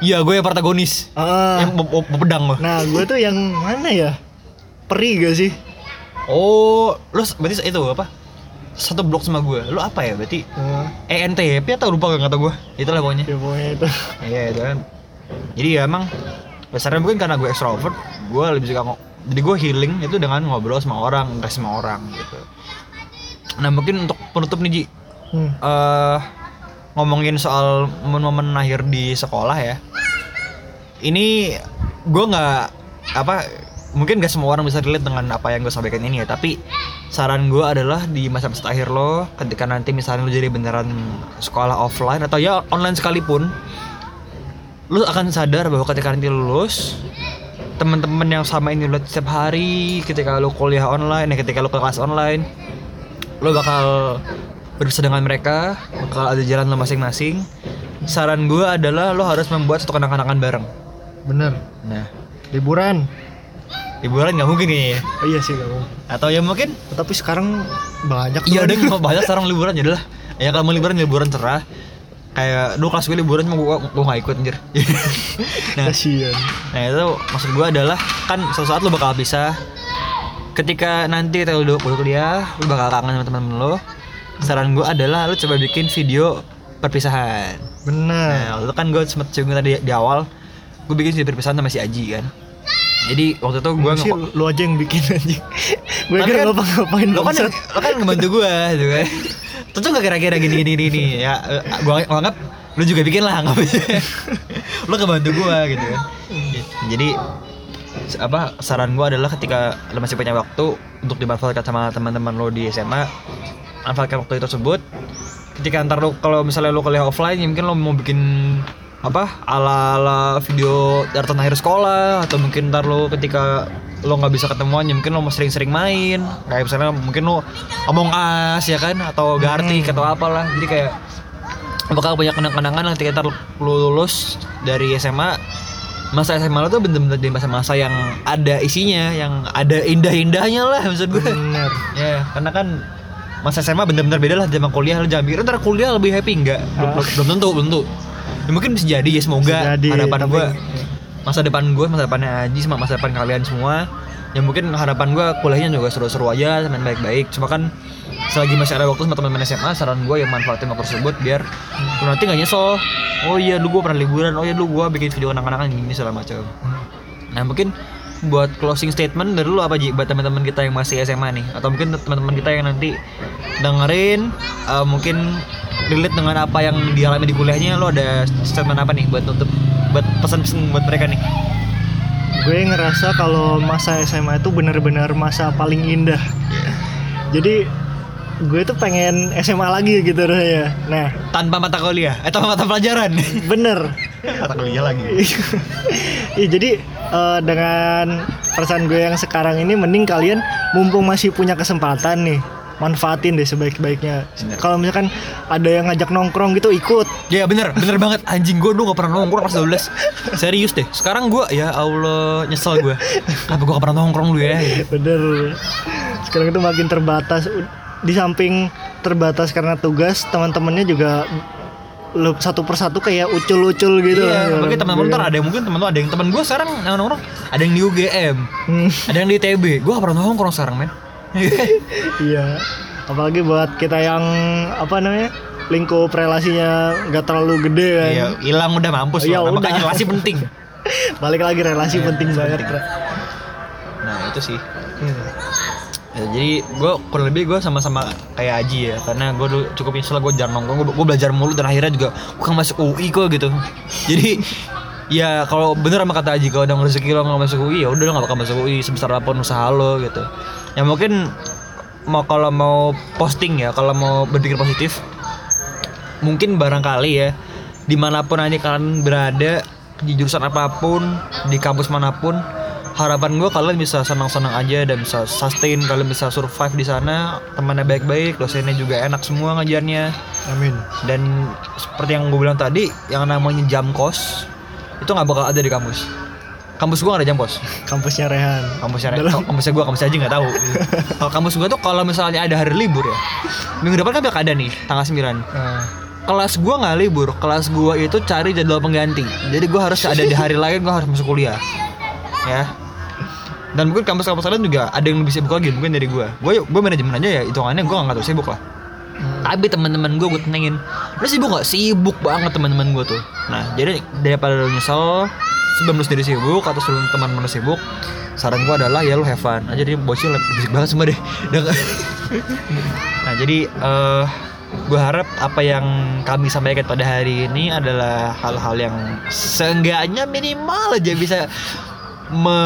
iya gue yang protagonis. ah Yang pedang gue. Nah, gue tuh yang mana ya? Peri gak sih? Oh, lu berarti itu apa? Satu blok sama gue. Lu apa ya? Berarti Nah, ENTP atau lupa gak kata gue? Itulah pokoknya. ya pokoknya itu. Iya itu kan. Jadi ya emang dasarnya mungkin karena gue extrovert, gue lebih suka jadi gue healing itu dengan ngobrol sama orang, interaksi sama orang gitu. Nah mungkin untuk penutup nih Ji, Hmm. eh ngomongin soal momen-momen akhir di sekolah ya. Ini gue nggak apa mungkin gak semua orang bisa relate dengan apa yang gue sampaikan ini ya tapi saran gue adalah di masa-masa akhir lo ketika nanti misalnya lo jadi beneran sekolah offline atau ya online sekalipun lu akan sadar bahwa ketika nanti lulus teman-teman yang sama ini lu setiap hari ketika lu kuliah online ya ketika lu ke kelas online lu bakal berusaha dengan mereka bakal ada jalan lo masing-masing. Saran gue adalah lo harus membuat satu kenang-kenangan bareng. Bener. nah. Liburan. liburan nggak mungkin ya? Oh, iya sih kamu. atau ya mungkin? Tapi sekarang banyak iya udah nggak banyak sekarang liburan ya udahlah. Ya kalau mau liburan liburan cerah. Kayak dulu kelas gue liburan cuma gue gue gak ikut anjir. (laughs) Nah Kasian. Nah itu maksud gue adalah kan suatu saat lo bakal pisah. Ketika nanti kita udah kuliah, lo bakal kangen sama teman-teman lo Saran gue adalah lo coba bikin video perpisahan. Bener. Nah itu kan gue sempet cerita tadi di awal Gue bikin video perpisahan sama si Aji kan. Jadi waktu itu gue Sih, lu aja yang bikin anjing. Gue kira kan- lo ngapain lo kan lo kan ngebantu gue gitu kan. Tentu gak kira-kira gini gini gini ya gua gua anggap lu juga bikin lah nggak lo (laughs) ngebantu gue gitu kan. Jadi apa saran gue adalah ketika lo masih punya waktu untuk dimanfaatkan sama teman-teman lo di SMA manfaatkan waktu itu tersebut. Ketika ntar lo kalau misalnya lo kuliah offline ya mungkin lo mau bikin apa ala ala video daratan akhir sekolah atau mungkin ntar lo ketika lo nggak bisa ketemuan ya mungkin lo mau sering-sering main. Kayak misalnya mungkin lo Among Us ya kan atau Gartic atau apalah. Jadi kayak bakal banyak kenang-kenangan ketika ntar lo lulus dari SMA masa SMA lo tuh bener-bener di masa-masa yang ada isinya yang ada indah-indahnya lah maksud gue. Bener. (laughs) Ya, karena kan masa SMA bener-bener beda lah sama kuliah lu jangan pikir ntar kuliah lebih happy enggak? Belum, Ah. belum, tentu belum tentu. Ya, mungkin bisa jadi ya semoga Bisa jadi, harapan tapi- gua masa depan gue masa depannya Aji sama masa depan kalian semua ya mungkin harapan gua kuliahnya juga seru-seru aja main baik-baik. Cuma kan selagi masih ada waktu sama teman-teman SMA saran gue yang manfaatin waktu tersebut biar lu nanti gak nyesel. Oh iya dulu gue pernah liburan oh iya dulu gue bikin video anak-anak gini segala macam. Nah mungkin buat closing statement dari lu apa Ji? Buat teman-teman kita yang masih SMA nih. Atau mungkin teman-teman kita yang nanti dengerin eh, mungkin relate dengan apa yang dialami di kuliahnya lo ada statement apa nih buat nutup buat pesan-pesan buat mereka nih? Gue ngerasa kalau masa SMA itu benar-benar masa paling indah. Jadi gue tuh pengen SMA lagi gitu ya. Nah. Tanpa mata kuliah? Eh tanpa mata pelajaran? Bener. Mata kuliah lagi. Iya jadi eh, dengan perasaan gue yang sekarang ini mending kalian mumpung masih punya kesempatan nih manfaatin deh sebaik-baiknya. Kalau misalkan ada yang ngajak nongkrong gitu ikut. ya bener bener banget anjing gue dulu gak pernah nongkrong pas 12 serius deh sekarang gue ya Allah nyesel gue kenapa gue gak pernah nongkrong dulu ya Bener. Sekarang itu makin terbatas. Di samping terbatas karena tugas, teman-temannya juga lu satu persatu kayak ucul-ucul gitu. Iya, bagi teman-teman ntar ada yang mungkin teman lu ada yang teman gue sekarang nongkrong ada yang di UGM, Hmm, ada yang di ITB. Gue gak pernah nongkrong sekarang men. (laughs) iya. Apalagi buat kita yang apa namanya? lingkup relasinya nggak terlalu gede kan. Iya, hilang udah mampus Ya. Nah, udah. Makanya relasi penting. (laughs) Balik lagi relasi Iya, penting banget. Nah itu sih. Hmm. Ya, jadi gue kurang lebih gue sama-sama kayak Aji ya, karena gue cukup nyesel gue jarang nongkrong, gue belajar mulu dan akhirnya juga gue kan masuk UI kok gitu. (laughs) Jadi ya kalau bener sama kata Aji kalau ada rezeki lo nggak masuk UI ya udah lo nggak bakal masuk UI sebesar apa pun usaha lo gitu. Ya mungkin mau kalau mau posting ya, kalau mau berpikir positif, mungkin barangkali ya di mana pun aja kalian berada di jurusan apa pun di kampus mana pun harapan gue kalian bisa senang-senang aja dan bisa sustain kalian bisa survive di sana temannya baik-baik dosennya juga enak semua ngajarnya. Amin. dan seperti yang gue bilang tadi yang namanya jam kos itu nggak bakal ada di kampus. Kampus gue gak ada jam kos. Kampusnya Rehan. kampusnya Dalam- kampusnya gue kampusnya aja nggak tahu. (laughs) Kalau kampus gue tuh kalau misalnya ada hari libur ya minggu depan kan bakal ada nih tanggal 9 Nah, kelas gua nggak libur kelas gua itu cari jadwal pengganti. Jadi gua harus ada di hari lain gua harus masuk kuliah. Ya dan mungkin kampus-kampus lain juga ada yang lebih sibuk lagi mungkin dari gua. Gua gua manajemen aja ya hitungannya gua nggak terlalu sibuk lah. Tapi teman-teman gua gua tenangin. Lu sibuk gak sibuk banget teman-teman gua tuh. Nah jadi daripada lu nyesel sebelum lu sendiri sibuk atau sebelum teman-teman lu sibuk saran gua adalah ya lu have fun. Aja jadi bocil berisik banget semua deh. (laughs) Nah jadi eh gue harap apa yang kami sampaikan pada hari ini adalah hal-hal yang seenggaknya minimal aja bisa me,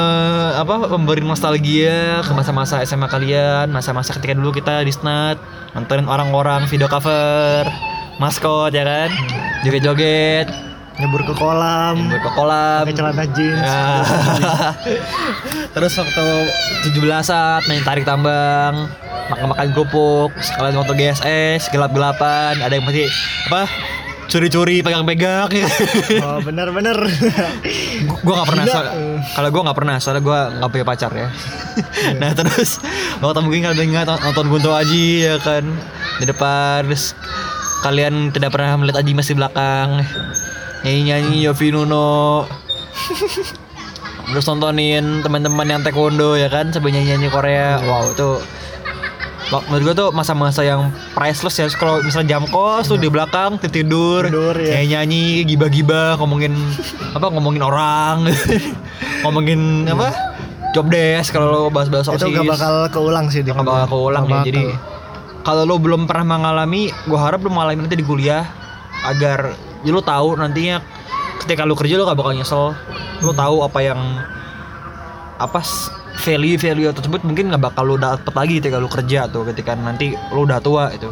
apa memberi nostalgia ke masa-masa SMA kalian, masa-masa ketika dulu kita di snat nontonin orang-orang video cover, maskot ya kan, joget-joget, nyebur ke kolam, nyebur ke kolam, pakai celana jeans. Ya. (laughs) Terus waktu 17-an main tarik tambang, makan-makan kerupuk, sekalian waktu GSS, gelap-gelapan, ada yang masih apa? Curi-curi pegang-pegang. Oh bener-bener. Gu- gua nggak pernah soal- kalau gua nggak pernah soalnya gua nggak punya pacar ya. Nah terus waktu mungkin kalian ingat nonton Gunto Aji ya kan? Di depan terus kalian tidak pernah melihat Aji masih belakang. Nyanyi-nyanyi Yofi Nuno. Terus nontonin teman-teman yang taekwondo ya kan? Sambil nyanyi-nyanyi Korea. Wow itu menurut gue tuh masa-masa yang priceless ya. Kalau misalnya jam kos tuh di belakang tidur Tidur, ya. nyanyi nyanyi gibah-gibah ngomongin (laughs) apa ngomongin orang (laughs) ngomongin apa? job desk kalau lo bahas-bahas itu osis. gak bakal keulang sih nggak bakal keulang ya bakal. jadi kalau lo belum pernah mengalami gue harap lo mengalami nanti di kuliah agar ya lo tahu nantinya ketika lo kerja lo gak bakal nyesel. Lo tahu apa yang apa s- value value tersebut mungkin nggak bakal lo dapet lagi ketika lo kerja tuh ketika nanti lo udah tua itu.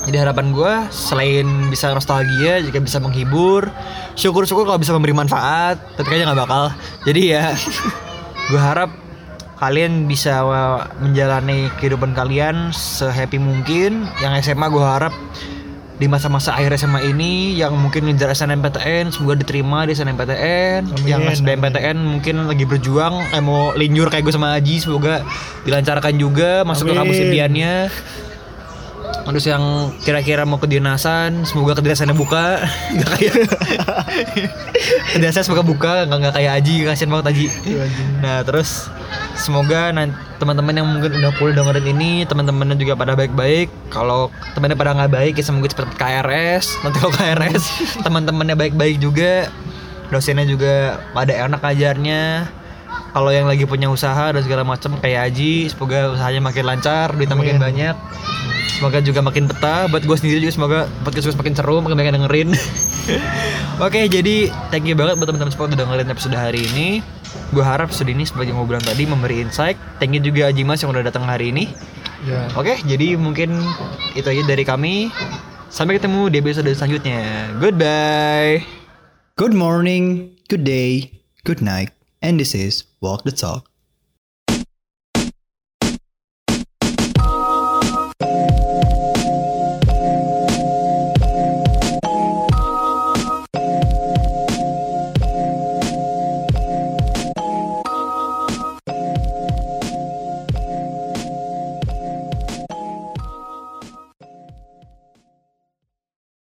Jadi harapan gue selain bisa nostalgia juga bisa menghibur syukur-syukur kalau bisa memberi manfaat tapi kayaknya nggak bakal. Jadi ya (laughs) gue harap kalian bisa menjalani kehidupan kalian sehappy mungkin. Yang SMA gue harap di masa-masa akhir SMA ini yang mungkin ngejar SNMPTN semoga diterima di SNMPTN Amin, yang amin. SBMPTN mungkin lagi berjuang eh, mau linjur kayak gue sama Aji semoga dilancarkan juga masuk ke kampus Amin. impiannya Terus yang kira-kira mau kedinasan, semoga kedinasannya buka. (laughs) Gak kayak (laughs) kedinasan semoga buka, nggak nggak kayak Aji, kasihan banget Aji. Iya, anjing. Nah terus semoga teman-teman yang mungkin udah kuliah dengerin ini, teman-temannya juga pada baik-baik. Kalau temannya pada nggak baik, ya semoga cepet KRS. Nanti kalau KRS, (laughs) teman-temannya baik-baik juga, dosennya juga pada enak ajarnya. Kalau yang lagi punya usaha dan segala macam kayak Aji, semoga usahanya makin lancar, duitnya makin banyak. Semoga juga makin betah buat gue sendiri juga semoga podcast gue makin seru, makin banyak yang dengerin. (laughs) Oke, jadi thank you banget buat teman-teman semua udah dengerin episode hari ini. Gue harap episode ini sebagai ngobrolan tadi memberi insight. Thank you juga Aji Mas yang udah datang hari ini. Ya. Oke, jadi mungkin itu aja dari kami. Sampai ketemu di episode selanjutnya. Goodbye. Good morning, good day, good night, and this is Walk the Talk.